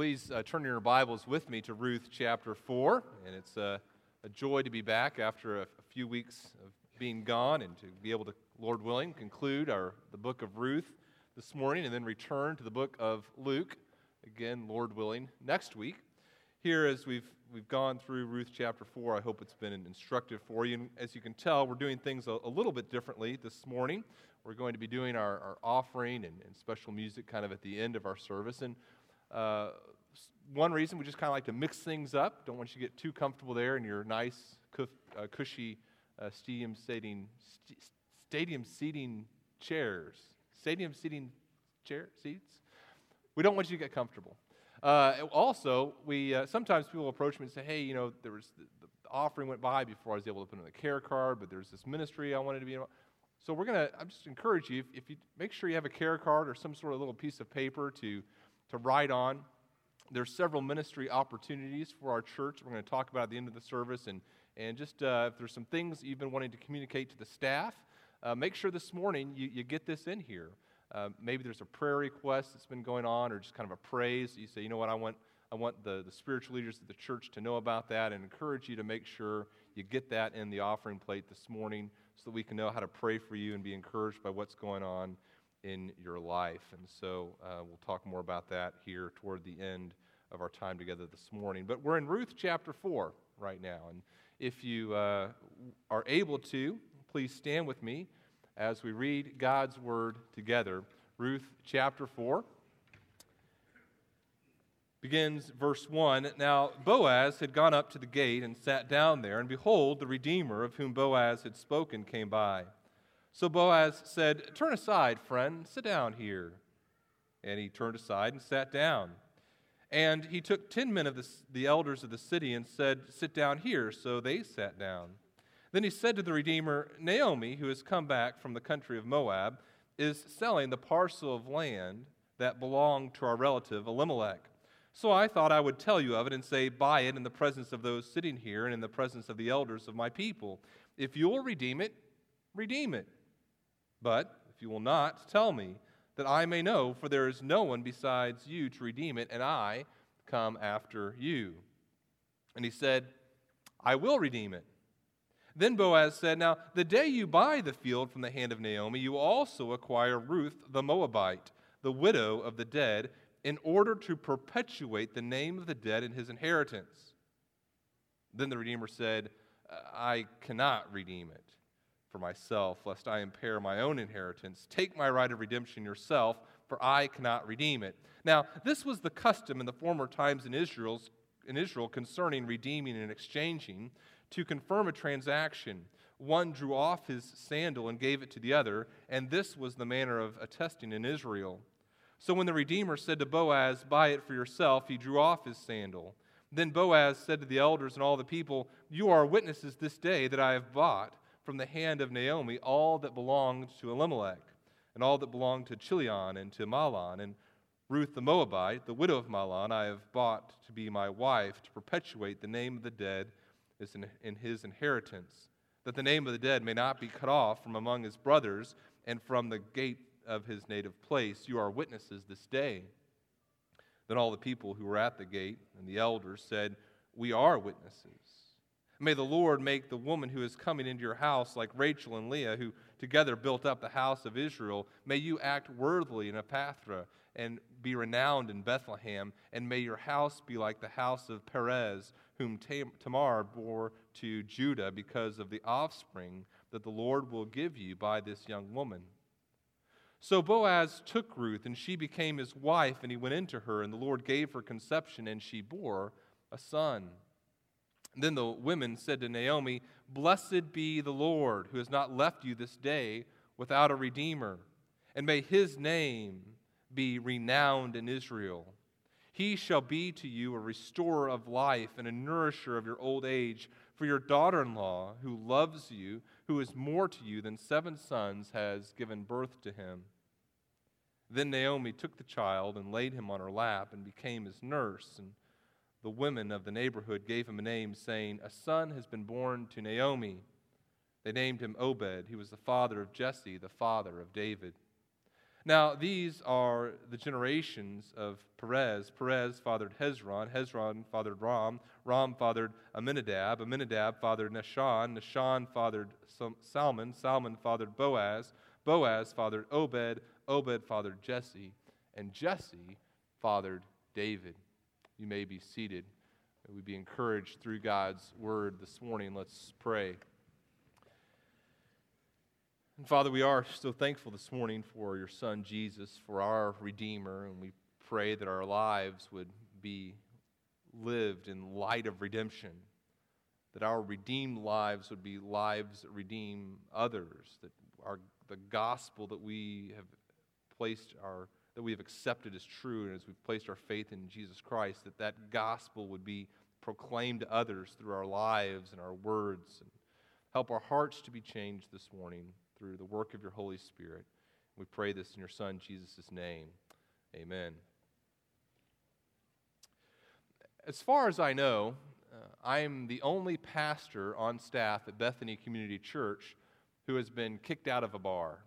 please uh, turn your Bibles with me to Ruth chapter 4. And it's a joy to be back after a, a, few weeks of being gone and to be able to, Lord willing, conclude our, the book of Ruth this morning and then return to the book of Luke, again, Lord willing, next week. Here, as we've, we've gone through Ruth chapter 4, I hope it's been instructive for you. And as you can tell, we're doing things a, a little bit differently this morning. We're going to be doing our, our offering and, and special music kind of at the end of our service. And uh, one reason we just kind of like to mix things up. Don't want you to get too comfortable there in your nice, uh, cushy uh, stadium seating, st- stadium seating chairs. Stadium seating chair seats. We don't want you to get comfortable. Uh, also, we uh, sometimes people approach me and say, "Hey, you know, there was the, the, offering went by before I was able to put in the care card, but there's this ministry I wanted to be." in. So we're gonna. I'm just encourage you if, if you make sure you have a care card or some sort of little piece of paper to to write on. There's several ministry opportunities for our church. We're going to talk about at the end of the service. And, and just uh, if there's some things you've been wanting to communicate to the staff, uh, make sure this morning you, you get this in here. Uh, maybe there's a prayer request that's been going on or just kind of a praise. You say, you know what, I want, I want the, the spiritual leaders of the church to know about that and encourage you to make sure you get that in the offering plate this morning so that we can know how to pray for you and be encouraged by what's going on in your life. And so uh, we'll talk more about that here toward the end of our time together this morning. But we're in Ruth chapter 4 right now. And if you uh, are able to, please stand with me as we read God's word together. Ruth chapter 4 begins verse 1 Now Boaz had gone up to the gate and sat down there, and behold, the Redeemer of whom Boaz had spoken came by. So Boaz said, Turn aside, friend, sit down here. And he turned aside and sat down. And he took ten men of the, the elders of the city and said, Sit down here. So they sat down. Then he said to the Redeemer, Naomi, who has come back from the country of Moab, is selling the parcel of land that belonged to our relative Elimelech. So I thought I would tell you of it and say, Buy it in the presence of those sitting here and in the presence of the elders of my people. If you will redeem it, redeem it. But if you will not, tell me, that I may know, for there is no one besides you to redeem it, and I come after you. And he said, I will redeem it. Then Boaz said, Now, the day you buy the field from the hand of Naomi, you also acquire Ruth the Moabite, the widow of the dead, in order to perpetuate the name of the dead in his inheritance. Then the Redeemer said, I cannot redeem it for myself, lest I impair my own inheritance. Take my right of redemption yourself, for I cannot redeem it. Now, this was the custom in the former times in, Israel's, in Israel concerning redeeming and exchanging. To confirm a transaction, one drew off his sandal and gave it to the other, and this was the manner of attesting in Israel. So when the Redeemer said to Boaz, Buy it for yourself, he drew off his sandal. Then Boaz said to the elders and all the people, You are witnesses this day that I have bought from the hand of Naomi all that belonged to Elimelech, and all that belonged to Chilion and to Mahlon, and Ruth the Moabite, the widow of Mahlon, I have bought to be my wife to perpetuate the name of the dead is in his inheritance, that the name of the dead may not be cut off from among his brothers and from the gate of his native place. You are witnesses this day. Then all the people who were at the gate and the elders said, We are witnesses. May the Lord make the woman who is coming into your house like Rachel and Leah, who together built up the house of Israel. May you act worthily in Ephrathah and be renowned in Bethlehem, and may your house be like the house of Perez, whom Tamar bore to Judah because of the offspring that the Lord will give you by this young woman. So Boaz took Ruth, and she became his wife, and he went into her, and the Lord gave her conception, and she bore a son. Then the women said to Naomi, Blessed be the Lord, who has not left you this day without a redeemer, and may his name be renowned in Israel. He shall be to you a restorer of life and a nourisher of your old age. For your daughter in law, who loves you, who is more to you than seven sons, has given birth to him. Then Naomi took the child and laid him on her lap and became his nurse. And the women of the neighborhood gave him a name, saying, A son has been born to Naomi. They named him Obed. He was the father of Jesse, the father of David. Now, these are the generations of Perez. Perez fathered Hezron. Hezron fathered Ram. Ram fathered Amminadab. Amminadab fathered Nahshon. Nahshon fathered Salmon. Salmon fathered Boaz. Boaz fathered Obed. Obed fathered Jesse. And Jesse fathered David. You may be seated. May we be encouraged through God's word this morning. Let's pray. And Father, we are so thankful this morning for your Son Jesus, for our Redeemer, and we pray that our lives would be lived in light of redemption, that our redeemed lives would be lives that redeem others, that our, the gospel that we have placed our that we have accepted as true and as we've placed our faith in Jesus Christ, that that gospel would be proclaimed to others through our lives and our words. And help our hearts to be changed this morning through the work of your Holy Spirit. We pray this in your Son, Jesus' name. Amen. As far as I know, uh, I am the only pastor on staff at Bethany Community Church who has been kicked out of a bar.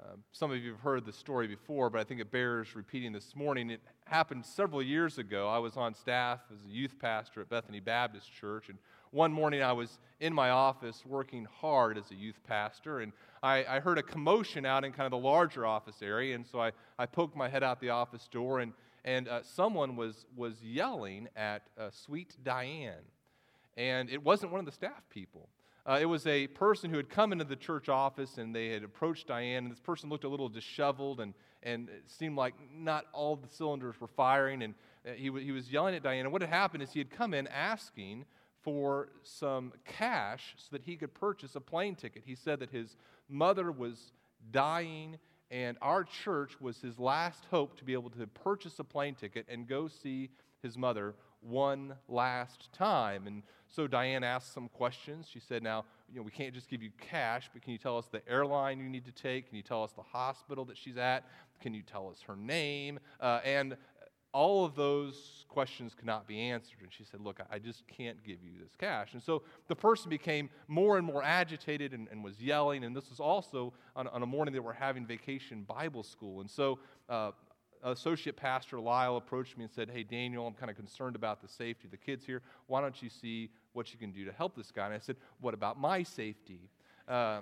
Uh, some of you have heard the story before, but I think it bears repeating this morning. It happened several years ago. I was on staff as a youth pastor at Bethany Baptist Church, and one morning I was in my office working hard as a youth pastor, and I, I, heard a commotion out in kind of the larger office area, and so I, I poked my head out the office door, and, and uh, someone was, was yelling at uh, sweet Diane. And it wasn't one of the staff people. Uh, it was a person who had come into the church office and they had approached Diane, and this person looked a little disheveled and, and it seemed like not all the cylinders were firing. And uh, he, he was yelling at Diane. And what had happened is he had come in asking for some cash so that he could purchase a plane ticket. He said that his mother was dying, and our church was his last hope to be able to purchase a plane ticket and go see his mother one last time. And so Diane asked some questions. She said, Now, you know, we can't just give you cash, but can you tell us the airline you need to take? Can you tell us the hospital that she's at? Can you tell us her name? Uh, and all of those questions could not be answered. And she said, Look, I just can't give you this cash. And so the person became more and more agitated and, and was yelling. And this was also on, on, a morning that we're having vacation Bible school. And so uh, Associate Pastor Lyle approached me and said, Hey, Daniel, I'm kind of concerned about the safety of the kids here. Why don't you see what you can do to help this guy? And I said, What about my safety? Uh,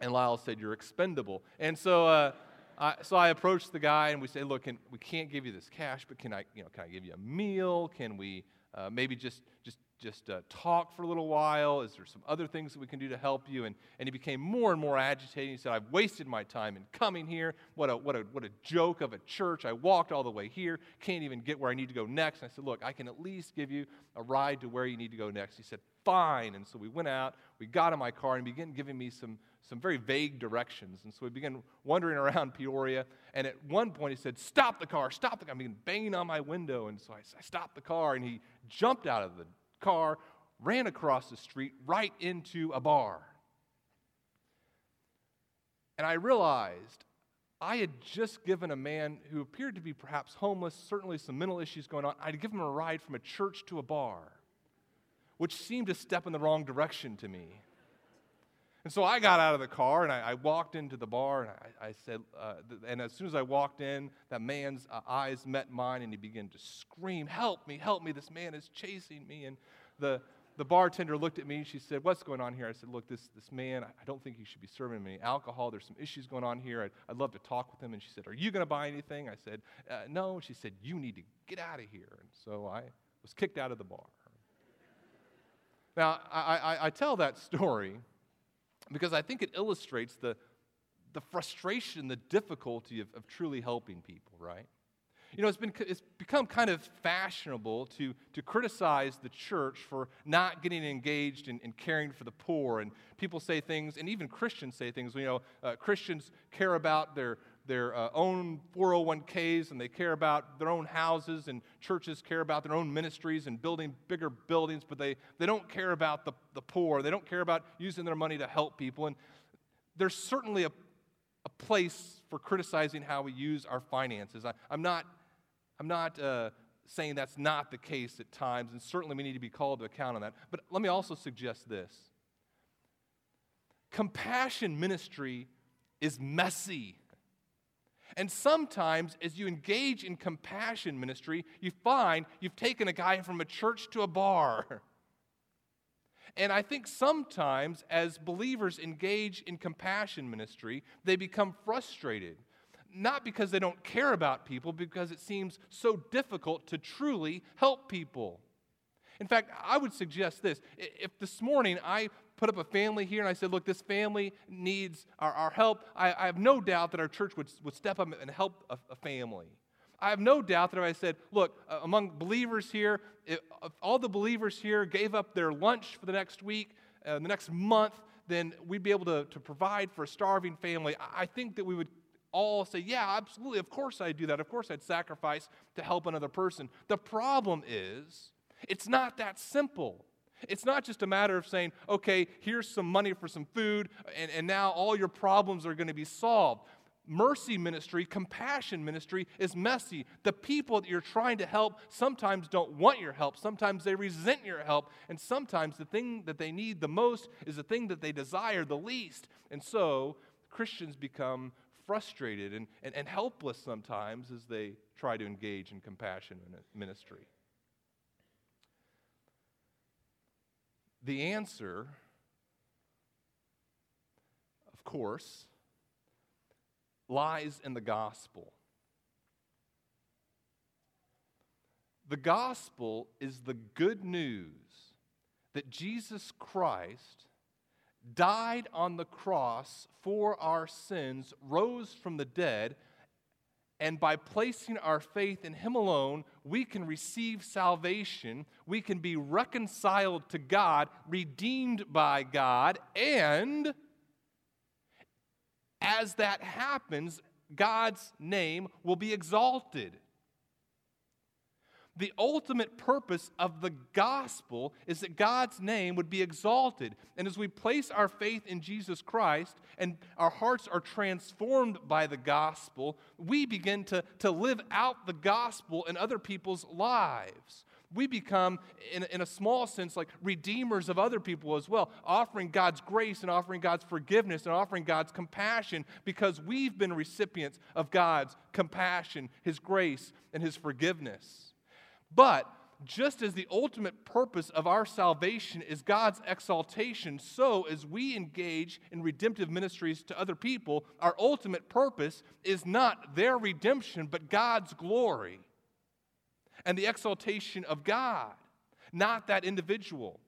and Lyle said, You're expendable. And so, uh, I, so I approached the guy and we say, look, can, we can't give you this cash, but can I, you know, can I give you a meal? Can we uh, maybe just, just, just uh, talk for a little while? Is there some other things that we can do to help you? And, and he became more and more agitated. He said, I've wasted my time in coming here. What a, what, a, what a joke of a church. I walked all the way here, can't even get where I need to go next. And I said, Look, I can at least give you a ride to where you need to go next. He said, Fine. And so we went out, we got in my car, and began giving me some some very vague directions. And so we began wandering around Peoria. And at one point, he said, Stop the car, stop the car. I began banging on my window. And so I, I stopped the car, and he jumped out of the car, ran across the street, right into a bar. And I realized I had just given a man who appeared to be perhaps homeless, certainly some mental issues going on, I'd given him a ride from a church to a bar, which seemed a step in the wrong direction to me. And so I got out of the car and I, I walked into the bar and I, I said, uh, th- and as soon as I walked in, that man's uh, eyes met mine and he began to scream, Help me, help me, this man is chasing me. And the, the bartender looked at me and she said, What's going on here? I said, Look, this, this man, I don't think he should be serving any alcohol. There's some issues going on here. I'd, I'd love to talk with him. And she said, Are you going to buy anything? I said, uh, No. She said, You need to get out of here. And so I was kicked out of the bar. Now, I, I, I tell that story because I think it illustrates the, the frustration, the difficulty of, of truly helping people, right? You know, it's, been, it's become kind of fashionable to, to criticize the church for not getting engaged in, in caring for the poor. And people say things, and even Christians say things, you know, uh, Christians care about their, their uh, own 401ks and they care about their own houses, and churches care about their own ministries and building bigger buildings, but they, they don't care about the, the poor. They don't care about using their money to help people. And there's certainly a, a place for criticizing how we use our finances. I, am not, I'm not uh, saying that's not the case at times, and certainly we need to be called to account on that. But let me also suggest this compassion ministry is messy. And sometimes, as you engage in compassion ministry, you find you've taken a guy from a church to a bar. And I think sometimes, as believers engage in compassion ministry, they become frustrated. Not because they don't care about people, because it seems so difficult to truly help people. In fact, I would suggest this. If this morning I put up a family here and I said, look, this family needs our, our help, I, I, have no doubt that our church would, would step up and help a, a family. I have no doubt that if I said, look, uh, among believers here, if, if, all the believers here gave up their lunch for the next week, uh, the next month, then we'd be able to, to provide for a starving family. I, I think that we would all say, yeah, absolutely, of course I'd do that. Of course I'd sacrifice to help another person. The problem is, it's not that simple. It's not just a matter of saying, okay, here's some money for some food, and, and now all your problems are going to be solved. Mercy ministry, compassion ministry is messy. The people that you're trying to help sometimes don't want your help. Sometimes they resent your help. And sometimes the thing that they need the most is the thing that they desire the least. And so Christians become frustrated and, and, and helpless sometimes as they try to engage in compassion ministry. The answer, of course, lies in the gospel. The gospel is the good news that Jesus Christ died on the cross for our sins, rose from the dead, and by placing our faith in Him alone, we can receive salvation. We can be reconciled to God, redeemed by God, and as that happens, God's name will be exalted. The ultimate purpose of the gospel is that God's name would be exalted. And as we place our faith in Jesus Christ and our hearts are transformed by the gospel, we begin to, to live out the gospel in other people's lives. We become, in, in a small sense, like redeemers of other people as well, offering God's grace and offering God's forgiveness and offering God's compassion because we've been recipients of God's compassion, His grace, and His forgiveness. But just as the ultimate purpose of our salvation is God's exaltation, so as we engage in redemptive ministries to other people, our ultimate purpose is not their redemption, but God's glory and the exaltation of God, not that individual.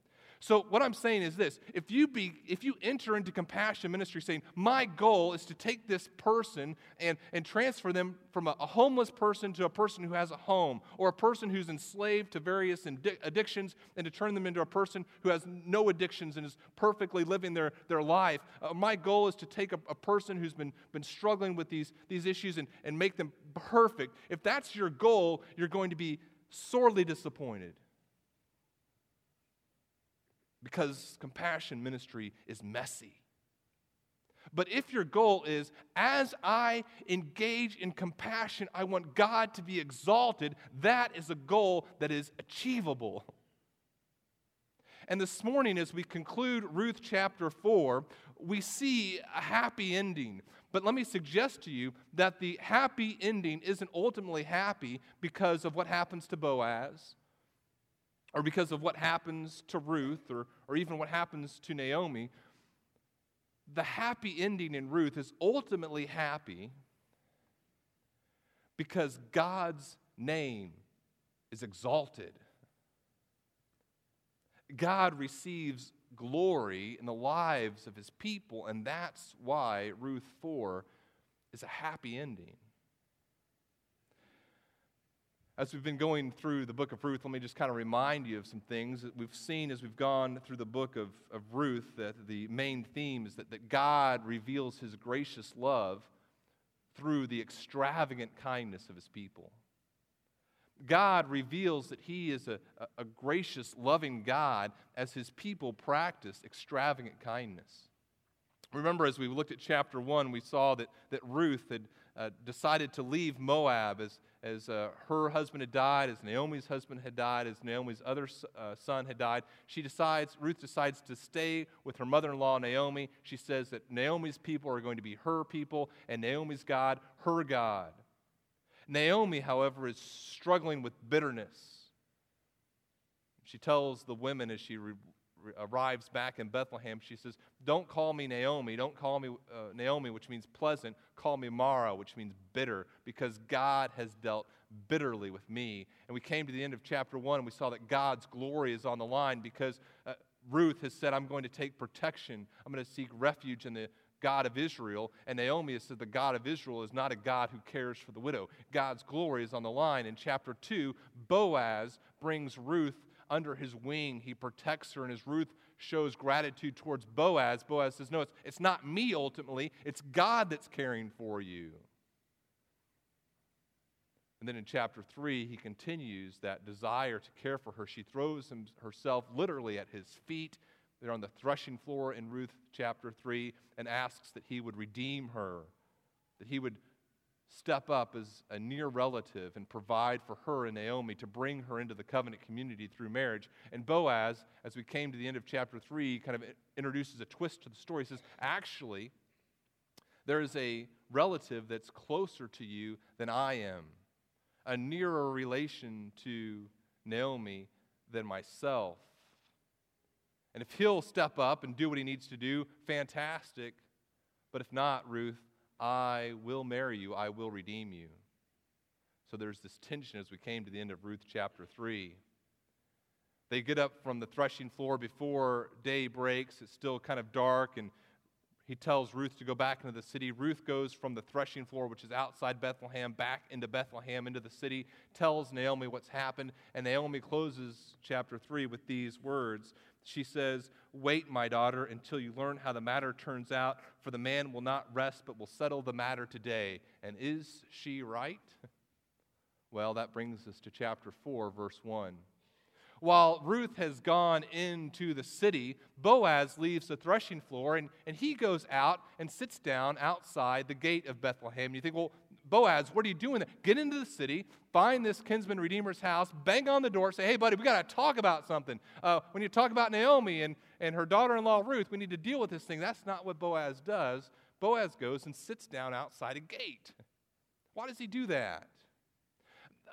So what I'm saying is this: if you be if you enter into compassion ministry saying, "My goal is to take this person and and transfer them from a, a homeless person to a person who has a home, or a person who's enslaved to various addictions, and to turn them into a person who has no addictions and is perfectly living their their life. Uh, my goal is to take a, a person who's been been struggling with these these issues and and make them perfect. If that's your goal, you're going to be sorely disappointed because compassion ministry is messy. But if your goal is, as I engage in compassion, I want God to be exalted, that is a goal that is achievable. And this morning, as we conclude Ruth chapter 4, we see a happy ending. But let me suggest to you that the happy ending isn't ultimately happy because of what happens to Boaz or because of what happens to Ruth or, or even what happens to Naomi, the happy ending in Ruth is ultimately happy because God's name is exalted. God receives glory in the lives of his people, and that's why Ruth 4 is a happy ending. As we've been going through the book of Ruth, let me just kind of remind you of some things that we've seen as we've gone through the book of, of Ruth. That the main theme is that, that God reveals his gracious love through the extravagant kindness of his people. God reveals that he is a, a, gracious, loving God as his people practice extravagant kindness. Remember, as we looked at chapter 1, we saw that, that Ruth had uh, decided to leave Moab as, as uh, her husband had died, as Naomi's husband had died, as Naomi's other uh, son had died, she decides, Ruth decides to stay with her mother in law, Naomi. She says that Naomi's people are going to be her people, and Naomi's God, her God. Naomi, however, is struggling with bitterness. She tells the women as she re- arrives back in Bethlehem, she says, Don't call me Naomi. Don't call me uh, Naomi, which means pleasant. Call me Mara, which means bitter, because God has dealt bitterly with me. And we came to the end of chapter one and we saw that God's glory is on the line because uh, Ruth has said, I'm going to take protection. I'm going to seek refuge in the God of Israel. And Naomi has said, The God of Israel is not a God who cares for the widow. God's glory is on the line. In chapter 2, Boaz brings Ruth under his wing. He protects her, and as Ruth shows gratitude towards Boaz, Boaz says, No, it's, it's not me ultimately, it's God that's caring for you. And then in chapter 3, he continues that desire to care for her. She throws him, herself literally at his feet. They're on the threshing floor in Ruth chapter 3 and asks that he would redeem her, that he would step up as a near relative and provide for her and Naomi to bring her into the covenant community through marriage. And Boaz, as we came to the end of chapter 3, kind of introduces a twist to the story. He says, actually, there is a relative that's closer to you than I am, a nearer relation to Naomi than myself. And if he'll step up and do what he needs to do, fantastic. But if not, Ruth, I will marry you, I will redeem you. So there's this tension as we came to the end of Ruth chapter 3. They get up from the threshing floor before day breaks. It's still kind of dark, and he tells Ruth to go back into the city. Ruth goes from the threshing floor, which is outside Bethlehem, back into Bethlehem, into the city, tells Naomi what's happened, and Naomi closes chapter 3 with these words she says, Wait, my daughter, until you learn how the matter turns out, for the man will not rest, but will settle the matter today. And is she right? Well, that brings us to chapter 4, verse 1. While Ruth has gone into the city, Boaz leaves the threshing floor and, and he goes out and sits down outside the gate of Bethlehem. You think, well, Boaz, what are you doing there? Get into the city, find this kinsman redeemer's house, bang on the door, say, hey, buddy, we got to talk about something. Uh, when you talk about Naomi and, and her daughter in law Ruth, we need to deal with this thing. That's not what Boaz does. Boaz goes and sits down outside a gate. Why does he do that?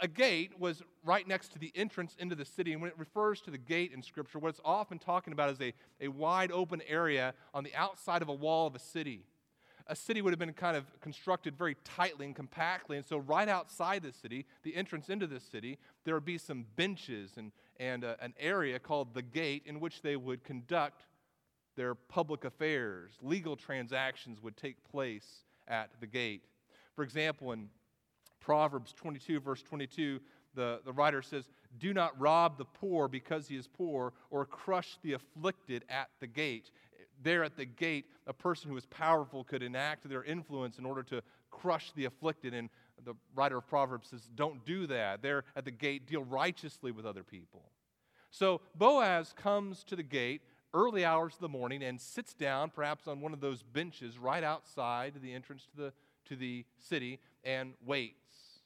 A gate was right next to the entrance into the city. And when it refers to the gate in Scripture, what it's often talking about is a, a wide open area on the outside of a wall of a city a city would have been kind of constructed very tightly and compactly. And so, right outside the city, the entrance into the city, there would be some benches and, and uh, an area called the gate in which they would conduct their public affairs. Legal transactions would take place at the gate. For example, in Proverbs 22, verse 22, the, the writer says, Do not rob the poor because he is poor, or crush the afflicted at the gate there at the gate, a person who was powerful could enact their influence in order to crush the afflicted. And the writer of Proverbs says, Don't do that. There at the gate, deal righteously with other people. So Boaz comes to the gate early hours of the morning and sits down, perhaps on one of those benches right outside the entrance to the, to the city, and waits,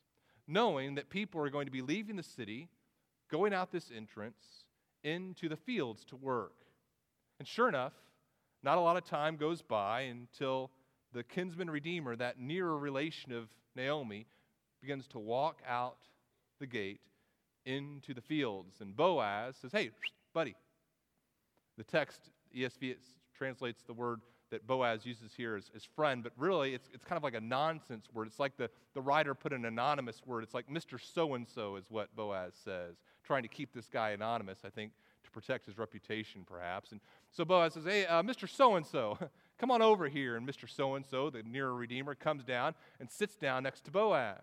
knowing that people are going to be leaving the city, going out this entrance into the fields to work. And sure enough, not a lot of time goes by until the kinsman redeemer, that nearer relation of Naomi, begins to walk out the gate into the fields. And Boaz says, Hey, buddy. The text, ESV, translates the word that Boaz uses here as, as friend, but really it's, it's kind of like a nonsense word. It's like the, the writer put an anonymous word. It's like Mr. So and so is what Boaz says, trying to keep this guy anonymous, I think, protect his reputation, perhaps. And so Boaz says, Hey, uh, Mr. So and so, come on over here. And Mr. So and so, the nearer Redeemer, comes down and sits down next to Boaz.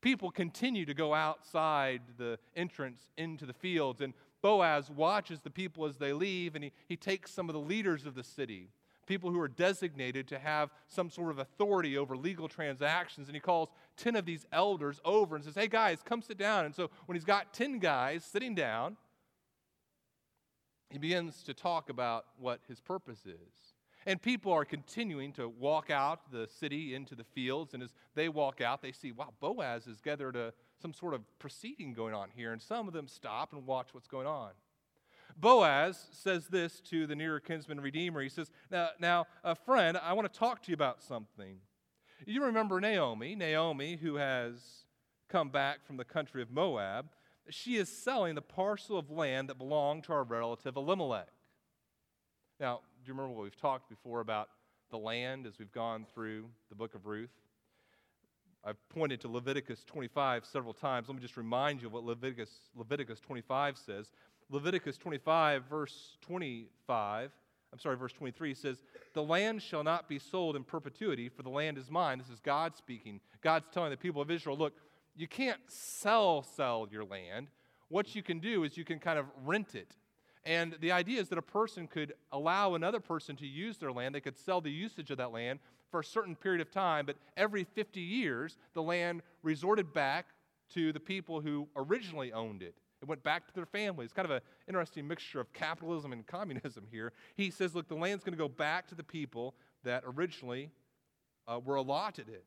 People continue to go outside the entrance into the fields, and Boaz watches the people as they leave, and he, he takes some of the leaders of the city, people who are designated to have some sort of authority over legal transactions, and he calls 10 of these elders over and says, Hey, guys, come sit down. And so when he's got 10 guys sitting down, he begins to talk about what his purpose is. And people are continuing to walk out the city into the fields. And as they walk out, they see, wow, Boaz has gathered a, some sort of proceeding going on here. And some of them stop and watch what's going on. Boaz says this to the nearer kinsman redeemer. He says, Now, now a friend, I want to talk to you about something. You remember Naomi, Naomi, who has come back from the country of Moab. She is selling the parcel of land that belonged to our relative Elimelech. Now, do you remember what we've talked before about the land as we've gone through the book of Ruth? I've pointed to Leviticus 25 several times. Let me just remind you of what Leviticus, Leviticus 25 says. Leviticus 25, verse 25, I'm sorry, verse 23 says, The land shall not be sold in perpetuity, for the land is mine. This is God speaking. God's telling the people of Israel, look, you can't sell, sell your land. What you can do is you can kind of rent it. And the idea is that a person could allow another person to use their land. They could sell the usage of that land for a certain period of time, but every 50 years, the land resorted back to the people who originally owned it. It went back to their families. Kind of an interesting mixture of capitalism and communism here. He says, look, the land's going to go back to the people that originally uh, were allotted it.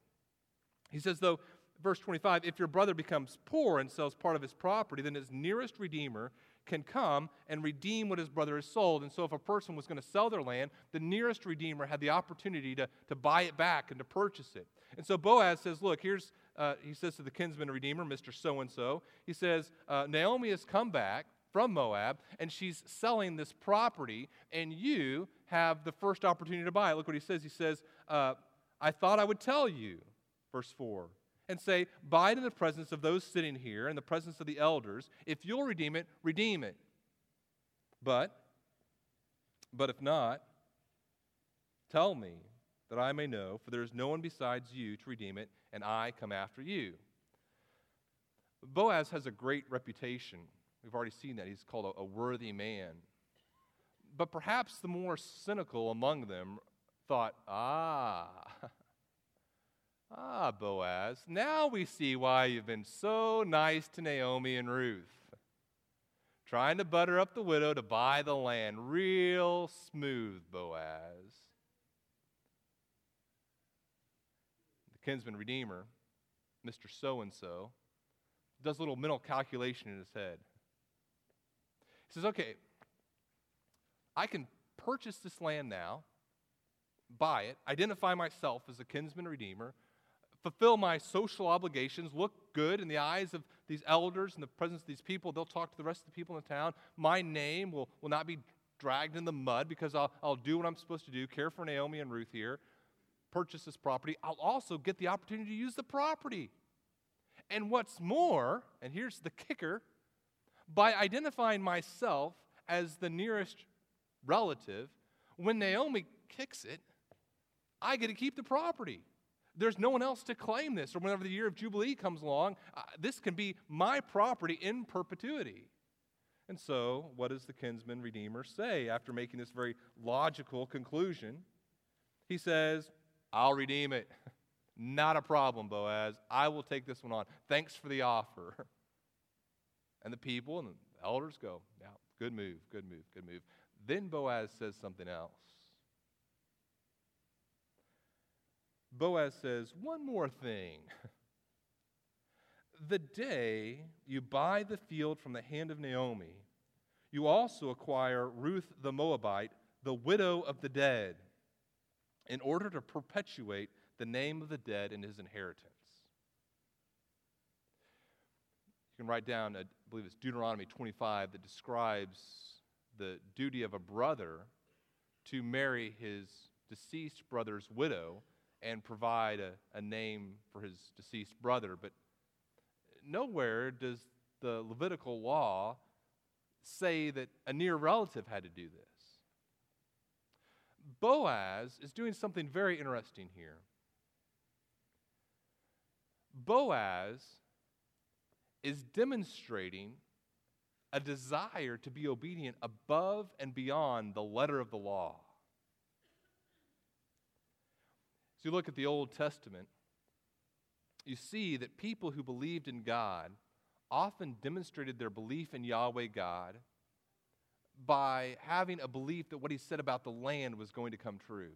He says, though, verse 25, if your brother becomes poor and sells part of his property, then his nearest redeemer can come and redeem what his brother has sold. And so, if a person was going to sell their land, the nearest redeemer had the opportunity to, to buy it back and to purchase it. And so, Boaz says, Look, here's, uh, he says to the kinsman redeemer, Mr. So and so, he says, uh, Naomi has come back from Moab, and she's selling this property, and you have the first opportunity to buy it. Look what he says. He says, uh, I thought I would tell you, verse 4 and say, it in the presence of those sitting here, in the presence of the elders. If you'll redeem it, redeem it. But, but if not, tell me that I may know, for there is no one besides you to redeem it, and I come after you. Boaz has a great reputation. We've already seen that. He's called a, a worthy man. But perhaps the more cynical among them thought, ah, Ah, Boaz, now we see why you've been so nice to Naomi and Ruth. Trying to butter up the widow to buy the land. Real smooth, Boaz. The kinsman redeemer, Mr. So and so, does a little mental calculation in his head. He says, okay, I can purchase this land now, buy it, identify myself as a kinsman redeemer, fulfill my social obligations, look good in the eyes of these elders in the presence of these people. They'll talk to the rest of the people in the town. My name will, will not be dragged in the mud because I'll, I'll do what I'm supposed to do, care for Naomi and Ruth here, purchase this property. I'll also get the opportunity to use the property. And what's more, and here's the kicker by identifying myself as the nearest relative, when Naomi kicks it, I get to keep the property there's no one else to claim this, or whenever the year of Jubilee comes along, uh, this can be my property in perpetuity. And so, what does the kinsman redeemer say after making this very logical conclusion? He says, I'll redeem it. Not a problem, Boaz. I will take this one on. Thanks for the offer. And the people and the elders go, Yeah, good move, good move, good move. Then Boaz says something else. Boaz says, One more thing. the day you buy the field from the hand of Naomi, you also acquire Ruth the Moabite, the widow of the dead, in order to perpetuate the name of the dead in his inheritance. You can write down, I believe it's Deuteronomy 25, that describes the duty of a brother to marry his deceased brother's widow and provide a, a name for his deceased brother. But nowhere does the Levitical law say that a near relative had to do this. Boaz is doing something very interesting here. Boaz is demonstrating a desire to be obedient above and beyond the letter of the law. As you look at the Old Testament, you see that people who believed in God often demonstrated their belief in Yahweh God by having a belief that what he said about the land was going to come true.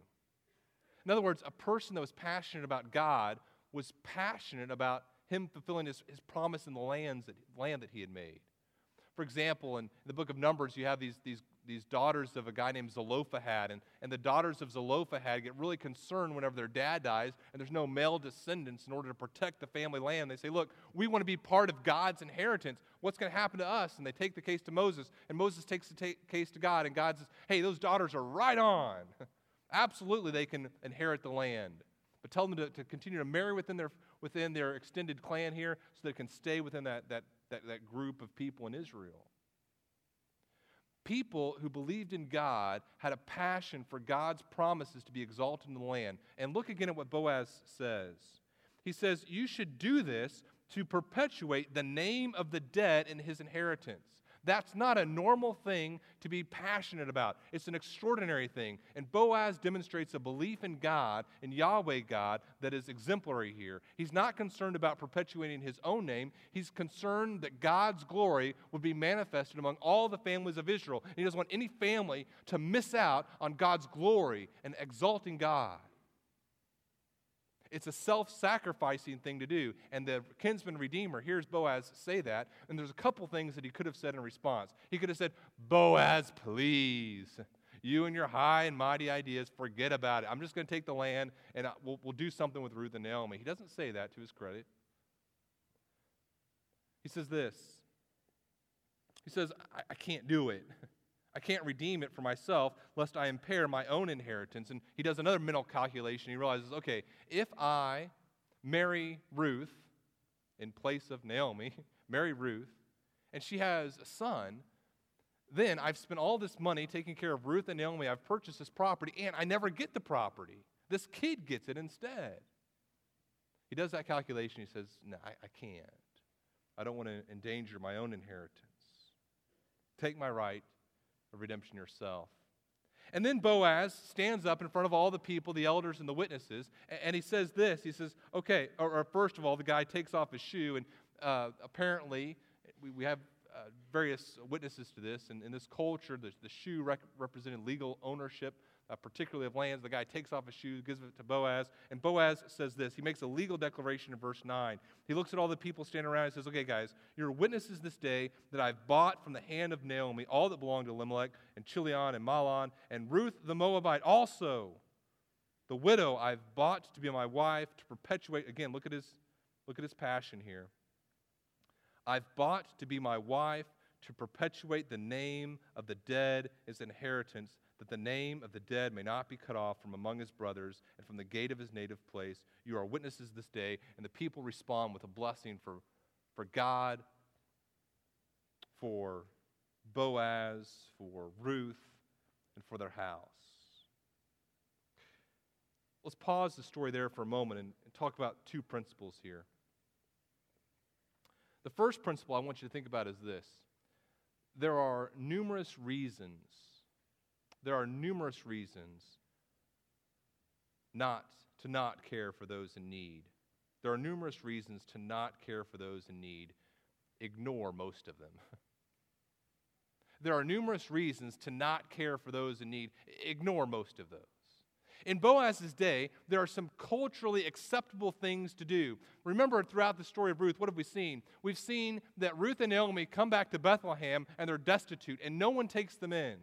In other words, a person that was passionate about God was passionate about him fulfilling his, his promise in the lands that, land that he had made. For example, in the book of Numbers, you have these, these, these daughters of a guy named Zelophehad, and, and the daughters of Zelophehad get really concerned whenever their dad dies and there's no male descendants in order to protect the family land. They say, Look, we want to be part of God's inheritance. What's going to happen to us? And they take the case to Moses, and Moses takes the ta- case to God, and God says, Hey, those daughters are right on. Absolutely, they can inherit the land. But tell them to, to continue to marry within their, within their extended clan here so they can stay within that, that, that, that group of people in Israel. People who believed in God had a passion for God's promises to be exalted in the land. And look again at what Boaz says. He says, You should do this to perpetuate the name of the dead in his inheritance. That's not a normal thing to be passionate about. It's an extraordinary thing. And Boaz demonstrates a belief in God, in Yahweh God, that is exemplary here. He's not concerned about perpetuating his own name, he's concerned that God's glory would be manifested among all the families of Israel. He doesn't want any family to miss out on God's glory and exalting God. It's a self sacrificing thing to do. And the kinsman redeemer hears Boaz say that. And there's a couple things that he could have said in response. He could have said, Boaz, please. You and your high and mighty ideas, forget about it. I'm just going to take the land and we'll, we'll do something with Ruth and Naomi. He doesn't say that to his credit. He says this He says, I, I can't do it. I can't redeem it for myself lest I impair my own inheritance. And he does another mental calculation. He realizes, okay, if I marry Ruth in place of Naomi, marry Ruth, and she has a son, then I've spent all this money taking care of Ruth and Naomi. I've purchased this property, and I never get the property. This kid gets it instead. He does that calculation. He says, No, I, I can't. I don't want to endanger my own inheritance. Take my right of redemption yourself. And then Boaz stands up in front of all the people, the elders, and the witnesses, and he says this. He says, okay, or, or first of all, the guy takes off his shoe, and uh, apparently, we, we have uh, various witnesses to this. And in this culture, the, the shoe rec- represented legal ownership uh, particularly of lands. The guy takes off his shoes, gives it to Boaz, and Boaz says this. He makes a legal declaration in verse 9. He looks at all the people standing around and says, Okay, guys, you're witnesses this day that I've bought from the hand of Naomi all that belonged to Elimelech and Chilion and Mahlon and Ruth the Moabite also. The widow I've bought to be my wife to perpetuate. Again, look at his, look at his passion here. I've bought to be my wife to perpetuate the name of the dead as inheritance that the name of the dead may not be cut off from among his brothers and from the gate of his native place. You are witnesses this day. And the people respond with a blessing for, for God, for Boaz, for Ruth, and for their house. Let's pause the story there for a moment and, and talk about two principles here. The first principle I want you to think about is this there are numerous reasons there are numerous reasons not to not care for those in need. There are numerous reasons to not care for those in need. Ignore most of them. there are numerous reasons to not care for those in need. Ignore most of those. In Boaz's day, there are some culturally acceptable things to do. Remember, throughout the story of Ruth, what have we seen? We've seen that Ruth and Naomi come back to Bethlehem and they're destitute, and no one takes them in.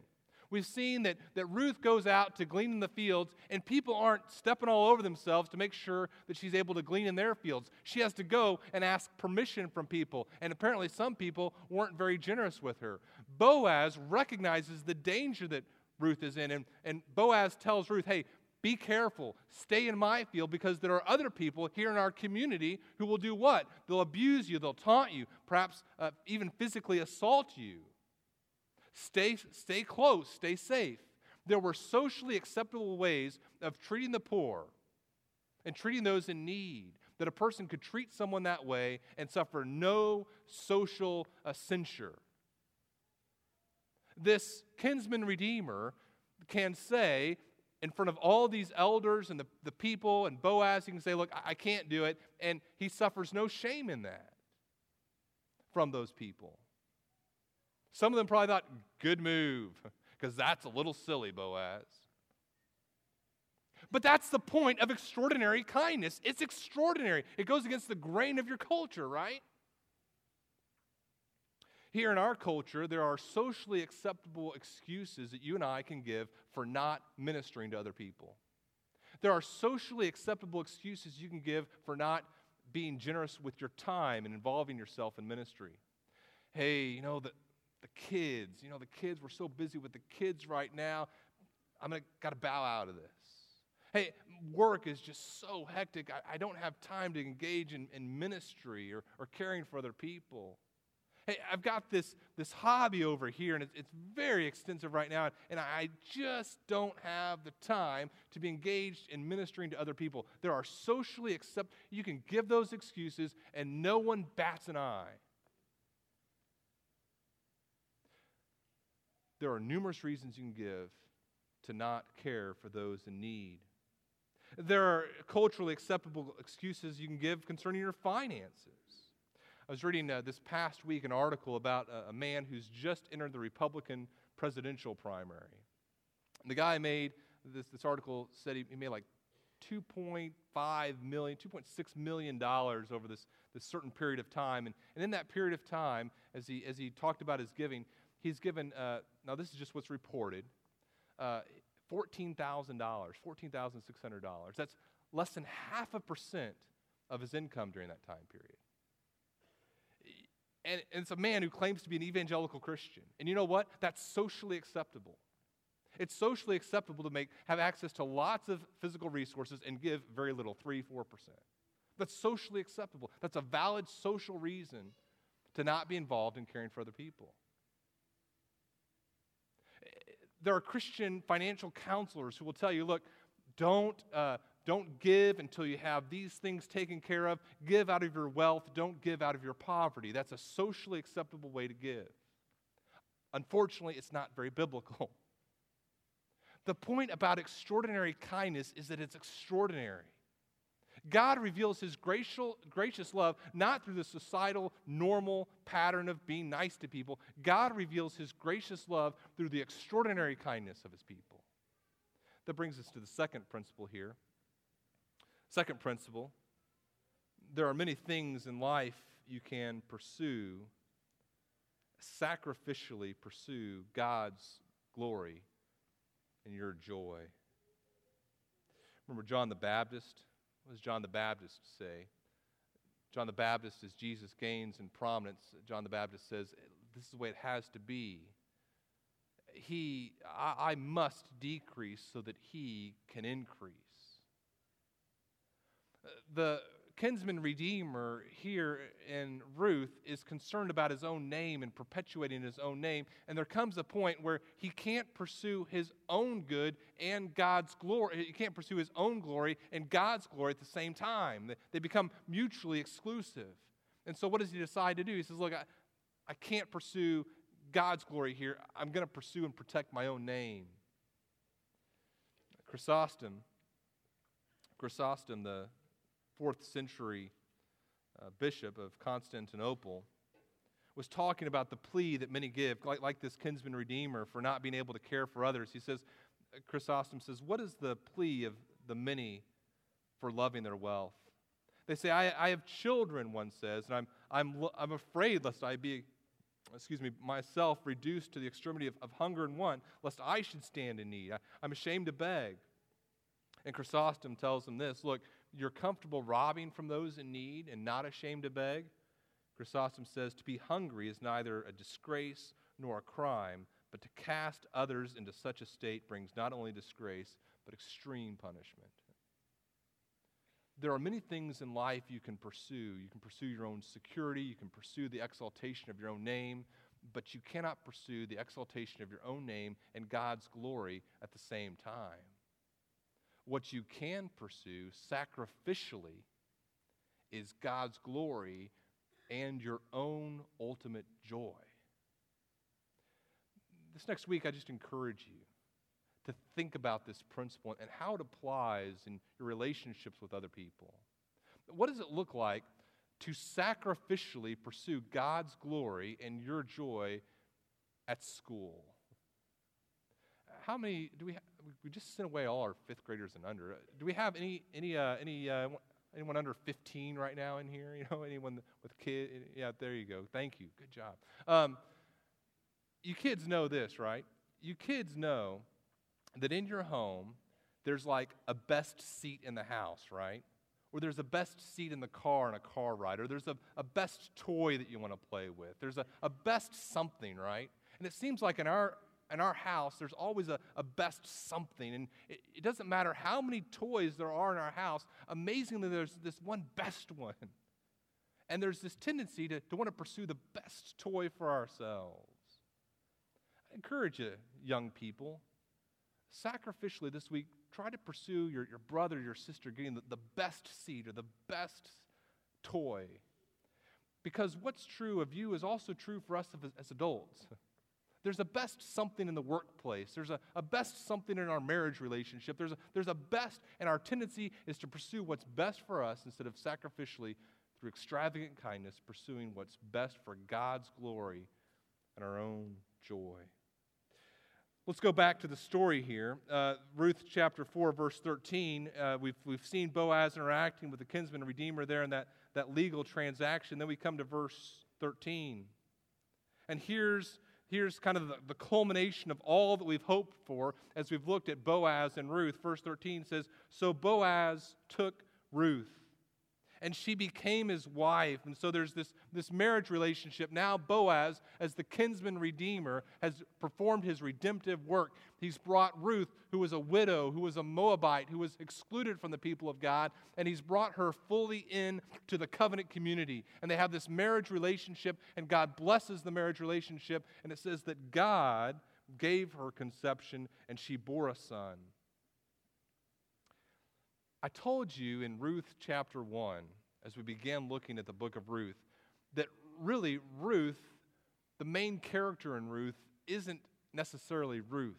We've seen that, that Ruth goes out to glean in the fields, and people aren't stepping all over themselves to make sure that she's able to glean in their fields. She has to go and ask permission from people, and apparently some people weren't very generous with her. Boaz recognizes the danger that Ruth is in, and, and Boaz tells Ruth, hey, be careful. Stay in my field because there are other people here in our community who will do what? They'll abuse you, they'll taunt you, perhaps uh, even physically assault you. Stay, stay close, stay safe. There were socially acceptable ways of treating the poor and treating those in need that a person could treat someone that way and suffer no social uh, censure. This kinsman redeemer can say, in front of all these elders and the, the people and Boaz, he can say, Look, I, I can't do it. And he suffers no shame in that from those people. Some of them probably thought, good move, because that's a little silly, Boaz. But that's the point of extraordinary kindness. It's extraordinary. It goes against the grain of your culture, right? Here in our culture, there are socially acceptable excuses that you and I can give for not ministering to other people. There are socially acceptable excuses you can give for not being generous with your time and involving yourself in ministry. Hey, you know, the, the kids, you know, the kids, we're so busy with the kids right now. I'm gonna gotta bow out of this. Hey, work is just so hectic. I, I don't have time to engage in, in ministry or, or caring for other people. Hey, I've got this, this hobby over here, and it's, it's very extensive right now, and I just don't have the time to be engaged in ministering to other people. There are socially accept. You can give those excuses, and no one bats an eye. There are numerous reasons you can give to not care for those in need. There are culturally acceptable excuses you can give concerning your finances. I was reading uh, this past week an article about a, a, man who's just entered the Republican presidential primary. And the guy made, this, this article said he, he made like 2.5 million, 2.6 million dollars over this, this certain period of time. And, and in that period of time, as he, as he talked about his giving, he's given, uh, now this is just what's reported, uh, $14,000, $14,600. That's less than half a percent of his income during that time period. And, and it's a man who claims to be an evangelical Christian. And you know what? That's socially acceptable. It's socially acceptable to make, have access to lots of physical resources and give very little, 3 4%. That's socially acceptable. That's a valid social reason to not be involved in caring for other people. There are Christian financial counselors who will tell you look, don't, uh, don't give until you have these things taken care of. Give out of your wealth. Don't give out of your poverty. That's a socially acceptable way to give. Unfortunately, it's not very biblical. The point about extraordinary kindness is that it's extraordinary. God reveals his gracious love not through the societal, normal pattern of being nice to people. God reveals his gracious love through the extraordinary kindness of his people. That brings us to the second principle here Second principle there are many things in life you can pursue, sacrificially pursue God's glory and your joy. Remember John the Baptist? What does John the Baptist say? John the Baptist, as Jesus gains in prominence, John the Baptist says, This is the way it has to be. He, I, I must decrease so that he can increase uh, the kinsman redeemer here in Ruth is concerned about his own name and perpetuating his own name. And there comes a point where he can't pursue his own good and God's glory. He can't pursue his own glory and God's glory at the same time. They become mutually exclusive. And so, what does he decide to do? He says, Look, I, I can't pursue God's glory here. I'm going to pursue and protect my own name. Chrysostom, Chrysostom, the fourth century uh, bishop of Constantinople, was talking about the plea that many give, like, like this kinsman redeemer, for not being able to care for others. He says, Chrysostom says, What is the plea of the many for loving their wealth? They say, I, I have children, one says, and I'm, I'm, I'm afraid lest I be, excuse me, myself reduced to the extremity of, of hunger and want, lest I should stand in need. I, I'm ashamed to beg. And Chrysostom tells them this Look, you're comfortable robbing from those in need and not ashamed to beg? Chrysostom says to be hungry is neither a disgrace nor a crime, but to cast others into such a state brings not only disgrace, but extreme punishment. There are many things in life you can pursue. You can pursue your own security, you can pursue the exaltation of your own name, but you cannot pursue the exaltation of your own name and God's glory at the same time what you can pursue sacrificially is God's glory and your own ultimate joy. This next week, I just encourage you to think about this principle and how it applies in your relationships with other people. What does it look like to sacrificially pursue God's glory and your joy at school. How many do we have? We just sent away all our fifth graders and under. Do we have any, any, uh, any, uh, anyone under 15 right now in here? You know, anyone with kids? Yeah, there you go. Thank you. Good job. Um, you kids know this, right? You kids know that in your home, there's like a best seat in the house, right? Or there's a best seat in the car in a car ride, or there's a, a best toy that you want to play with. There's a, a best something, right? And it seems like in our in our house, there's always a, a best something. And it, it doesn't matter how many toys there are in our house, amazingly, there's this one best one. And there's this tendency to, to want to pursue the best toy for ourselves. I encourage you, young people, sacrificially this week, try to pursue your, your brother, your sister getting the, the best seat or the best toy. Because what's true of you is also true for us as, as adults. There's a best something in the workplace. There's a, a best something in our marriage relationship. There's a, there's a best, and our tendency is to pursue what's best for us instead of sacrificially, through extravagant kindness, pursuing what's best for God's glory and our own joy. Let's go back to the story here. Uh, Ruth chapter 4, verse 13. Uh, we've, we've seen Boaz interacting with the kinsman redeemer there in that, that legal transaction. Then we come to verse 13. And here's here's kind of the, the, culmination of all that we've hoped for as we've looked at Boaz and Ruth. Verse 13 says, So Boaz took Ruth and she became his wife. And so there's this, this marriage relationship. Now, Boaz, as the kinsman redeemer, has performed his redemptive work. He's brought Ruth, who was a widow, who was a Moabite, who was excluded from the people of God, and he's brought her fully in to the covenant community. And they have this marriage relationship, and God blesses the marriage relationship. And it says that God gave her conception, and she bore a son. I told you in Ruth chapter 1, as we began looking at the book of Ruth, that really Ruth, the main character in Ruth, isn't necessarily Ruth.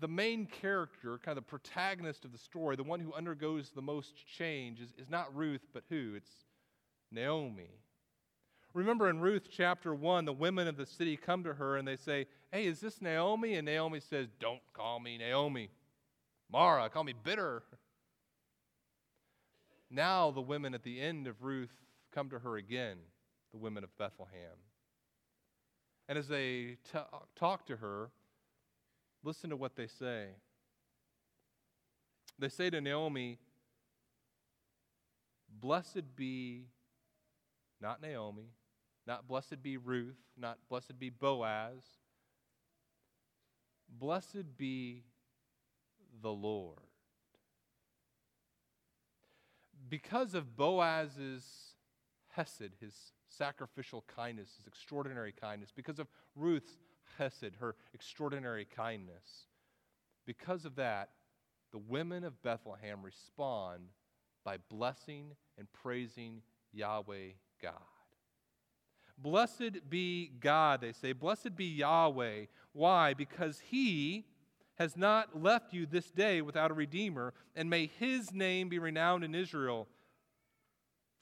The main character, kind of the protagonist of the story, the one who undergoes the most change, is, is not Ruth, but who? It's Naomi. Remember in Ruth chapter 1, the women of the city come to her and they say, Hey, is this Naomi? And Naomi says, Don't call me Naomi. Mara, call me bitter. Now the women at the end of Ruth come to her again, the women of Bethlehem. And as they t- talk to her, listen to what they say. They say to Naomi, Blessed be not Naomi, not blessed be Ruth, not blessed be Boaz. Blessed be the Lord. Because of Boaz's hesed, his sacrificial kindness, his extraordinary kindness, because of Ruth's hesed, her extraordinary kindness, because of that, the women of Bethlehem respond by blessing and praising Yahweh God. Blessed be God, they say. Blessed be Yahweh. Why? Because He has not left you this day without a redeemer, and may his name be renowned in Israel.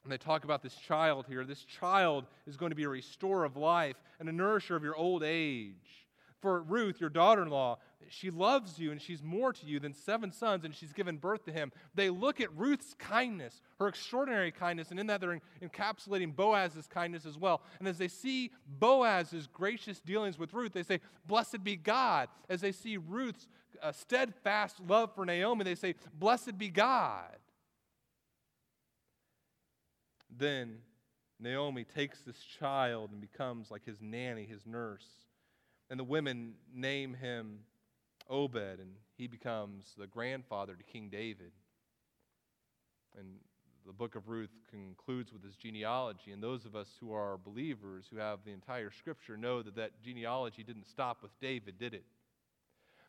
And they talk about this child here. This child is going to be a restorer of life and a nourisher of your old age. For Ruth, your daughter in law, she loves you and she's more to you than seven sons, and she's given birth to him. They look at Ruth's kindness, her extraordinary kindness, and in that they're encapsulating Boaz's kindness as well. And as they see Boaz's gracious dealings with Ruth, they say, Blessed be God. As they see Ruth's uh, steadfast love for Naomi, they say, Blessed be God. Then Naomi takes this child and becomes like his nanny, his nurse. And the women name him Obed, and he becomes the grandfather to King David. And the book of Ruth concludes with his genealogy. And those of us who are believers, who have the entire scripture, know that that genealogy didn't stop with David, did it?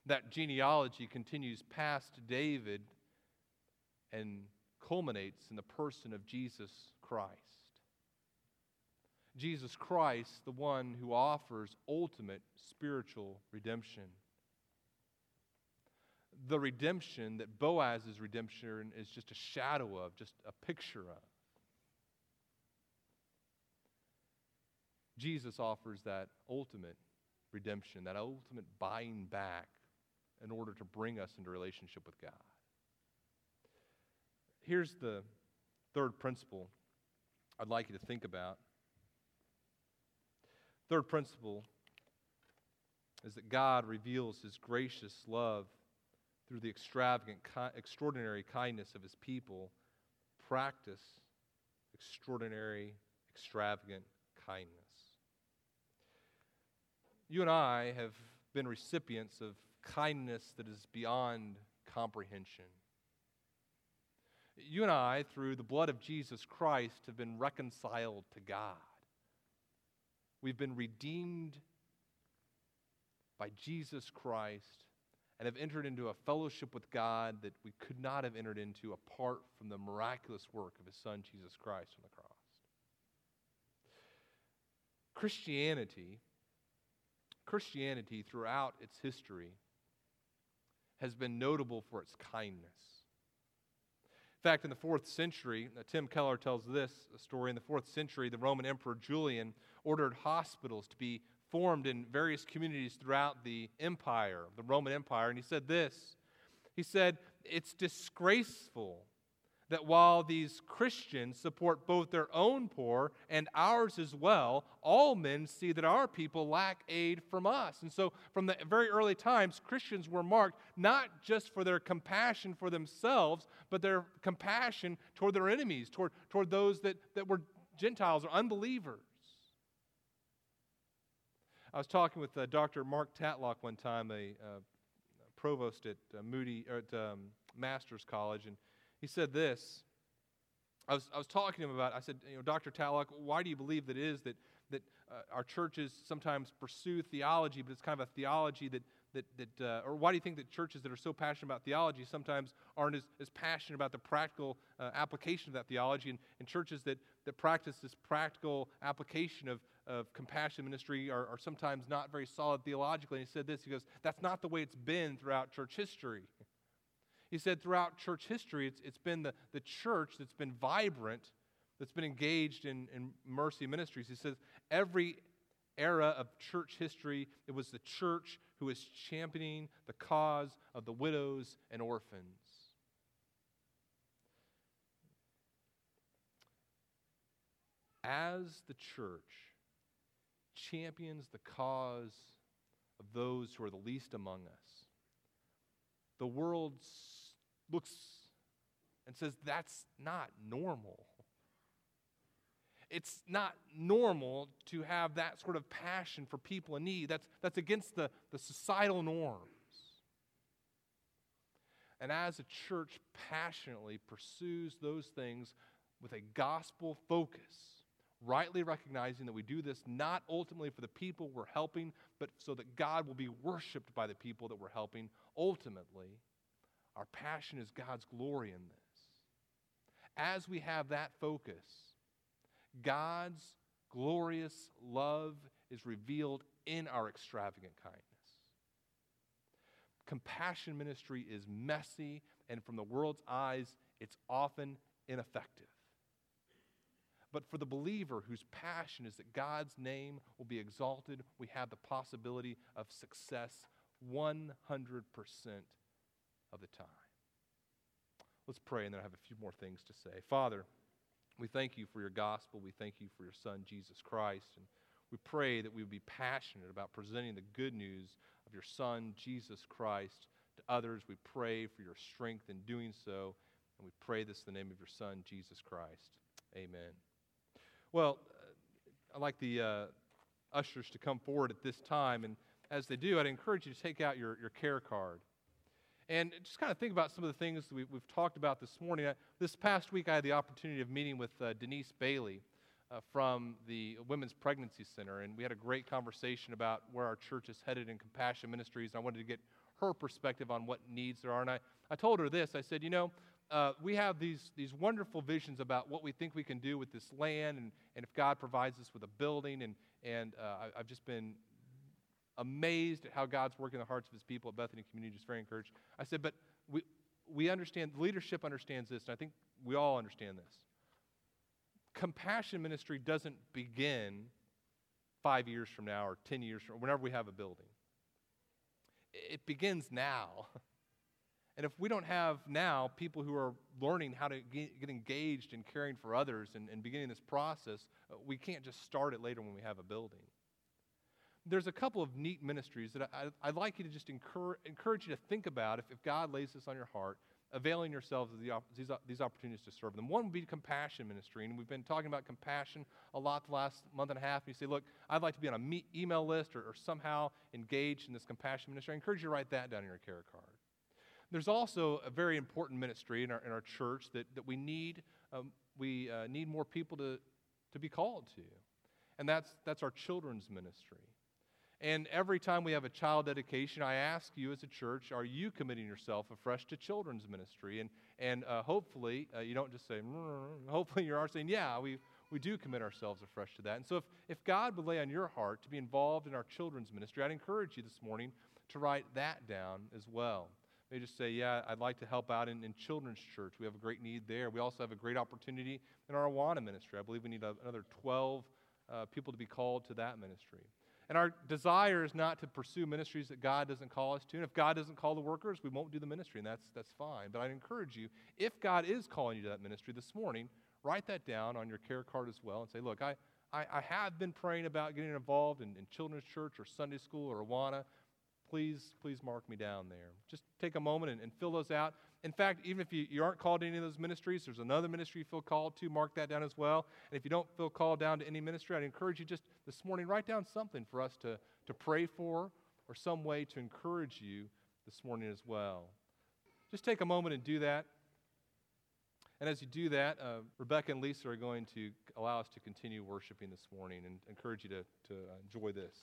That genealogy continues past David and culminates in the person of Jesus Christ. Jesus Christ, the one who offers ultimate spiritual redemption. The redemption that Boaz's redemption is just a shadow of, just a picture of. Jesus offers that ultimate redemption, that ultimate buying back in order to bring us into relationship with God. Here's the third principle I'd like you to think about. Third principle is that God reveals his gracious love through the extravagant, extraordinary kindness of his people. Practice extraordinary, extravagant kindness. You and I have been recipients of kindness that is beyond comprehension. You and I, through the blood of Jesus Christ, have been reconciled to God. We've been redeemed by Jesus Christ and have entered into a fellowship with God that we could not have entered into apart from the miraculous work of His Son, Jesus Christ, on the cross. Christianity, Christianity throughout its history has been notable for its kindness. In fact, in the fourth century, uh, Tim Keller tells this story. In the fourth century, the Roman Emperor Julian ordered hospitals to be formed in various communities throughout the empire, the Roman Empire. And he said this He said, It's disgraceful that while these Christians support both their own poor and ours as well, all men see that our people lack aid from us. And so, from the very early times, Christians were marked not just for their compassion for themselves, but their compassion toward their enemies, toward, toward those that, that were Gentiles or unbelievers. I was talking with uh, Dr. Mark Tatlock one time, a uh, provost at uh, Moody or at um, Masters College, and he said this. I was, I was talking to him about. I said, you know, Dr. Tatlock, why do you believe that it is that that uh, our churches sometimes pursue theology, but it's kind of a theology that that, that uh, or why do you think that churches that are so passionate about theology sometimes aren't as, as passionate about the practical uh, application of that theology and, and churches that, that practice this practical application of, of compassion ministry are, are sometimes not very solid theologically. And he said this he goes, That's not the way it's been throughout church history. He said, Throughout church history, it's, it's been the, the church that's been vibrant, that's been engaged in, in mercy ministries. He says, Every era of church history, it was the church who was championing the cause of the widows and orphans. As the church champions the cause of those who are the least among us, the world looks and says, that's not normal. It's not normal to have that sort of passion for people in need. That's, that's against the, the societal norms. And as a church passionately pursues those things with a gospel focus, rightly recognizing that we do this not ultimately for the people we're helping, but so that God will be worshiped by the people that we're helping. Ultimately, our passion is God's glory in this. As we have that focus, God's glorious love is revealed in our extravagant kindness. Compassion ministry is messy, and from the world's eyes, it's often ineffective. But for the believer whose passion is that God's name will be exalted, we have the possibility of success 100% of the time. Let's pray, and then I have a few more things to say. Father, we thank you for your gospel. We thank you for your Son, Jesus Christ. And we pray that we would be passionate about presenting the good news of your Son, Jesus Christ, to others. We pray for your strength in doing so. And we pray this in the name of your Son, Jesus Christ. Amen. Well, uh, I'd like the uh, ushers to come forward at this time. And as they do, I'd encourage you to take out your, your care card. And just kind of think about some of the things we, have talked about this morning. I, this past week, I had the opportunity of meeting with uh, Denise Bailey uh, from the Women's Pregnancy Center, and we had a great conversation about where our church is headed in compassion ministries. And I wanted to get her perspective on what needs there are. And I, I told her this I said, You know, uh, we have these, these wonderful visions about what we think we can do with this land, and, and if God provides us with a building. And, and uh, I, have just been amazed at how God's working in the hearts of his people at Bethany Community, just very encouraged. I said, but we, we understand, leadership understands this, and I think we all understand this. Compassion ministry doesn't begin five years from now or 10 years from whenever we have a building. It begins now. And if we don't have now people who are learning how to get engaged in caring for others and, and beginning this process, uh, we can't just start it later when we have a building. There's a couple of neat ministries that I, would like you to just encourage, encourage you to think about if, if God lays this on your heart, availing yourselves of the, these, these opportunities to serve them. One would be compassion ministry, and we've been talking about compassion a lot the last month and a half. And you say, look, I'd like to be on a an email list or, or somehow engaged in this compassion ministry. I encourage you to write that down in your care card. There's also a very important ministry in our, in our church that, that we need. Um, we uh, need more people to, to be called to, and that's, that's our children's ministry. And every time we have a child dedication, I ask you as a church, are you committing yourself afresh to children's ministry? And, and uh, hopefully, uh, you don't just say, mm, hopefully you are saying, yeah, we, we do commit ourselves afresh to that. And so if, if God would lay on your heart to be involved in our children's ministry, I'd encourage you this morning to write that down as well. Maybe just say, yeah, I'd like to help out in, in children's church. We have a great need there. We also have a great opportunity in our Awana ministry. I believe we need a, another 12 uh, people to be called to that ministry. And our desire is not to pursue ministries that God doesn't call us to. And if God doesn't call the workers, we won't do the ministry, and that's, that's fine. But I'd encourage you, if God is calling you to that ministry this morning, write that down on your care card as well and say, look, I, I, I have been praying about getting involved in, in children's church or Sunday school or Awana. Please, please mark me down there. Just take a moment and, and fill those out. In fact, even if you, you aren't called to any of those ministries, there's another ministry you feel called to, mark that down as well. And if you don't feel called down to any ministry, I'd encourage you just this morning, write down something for us to, to pray for or some way to encourage you this morning as well. Just take a moment and do that. And as you do that, uh, Rebecca and Lisa are going to allow us to continue worshiping this morning and encourage you to, to enjoy this.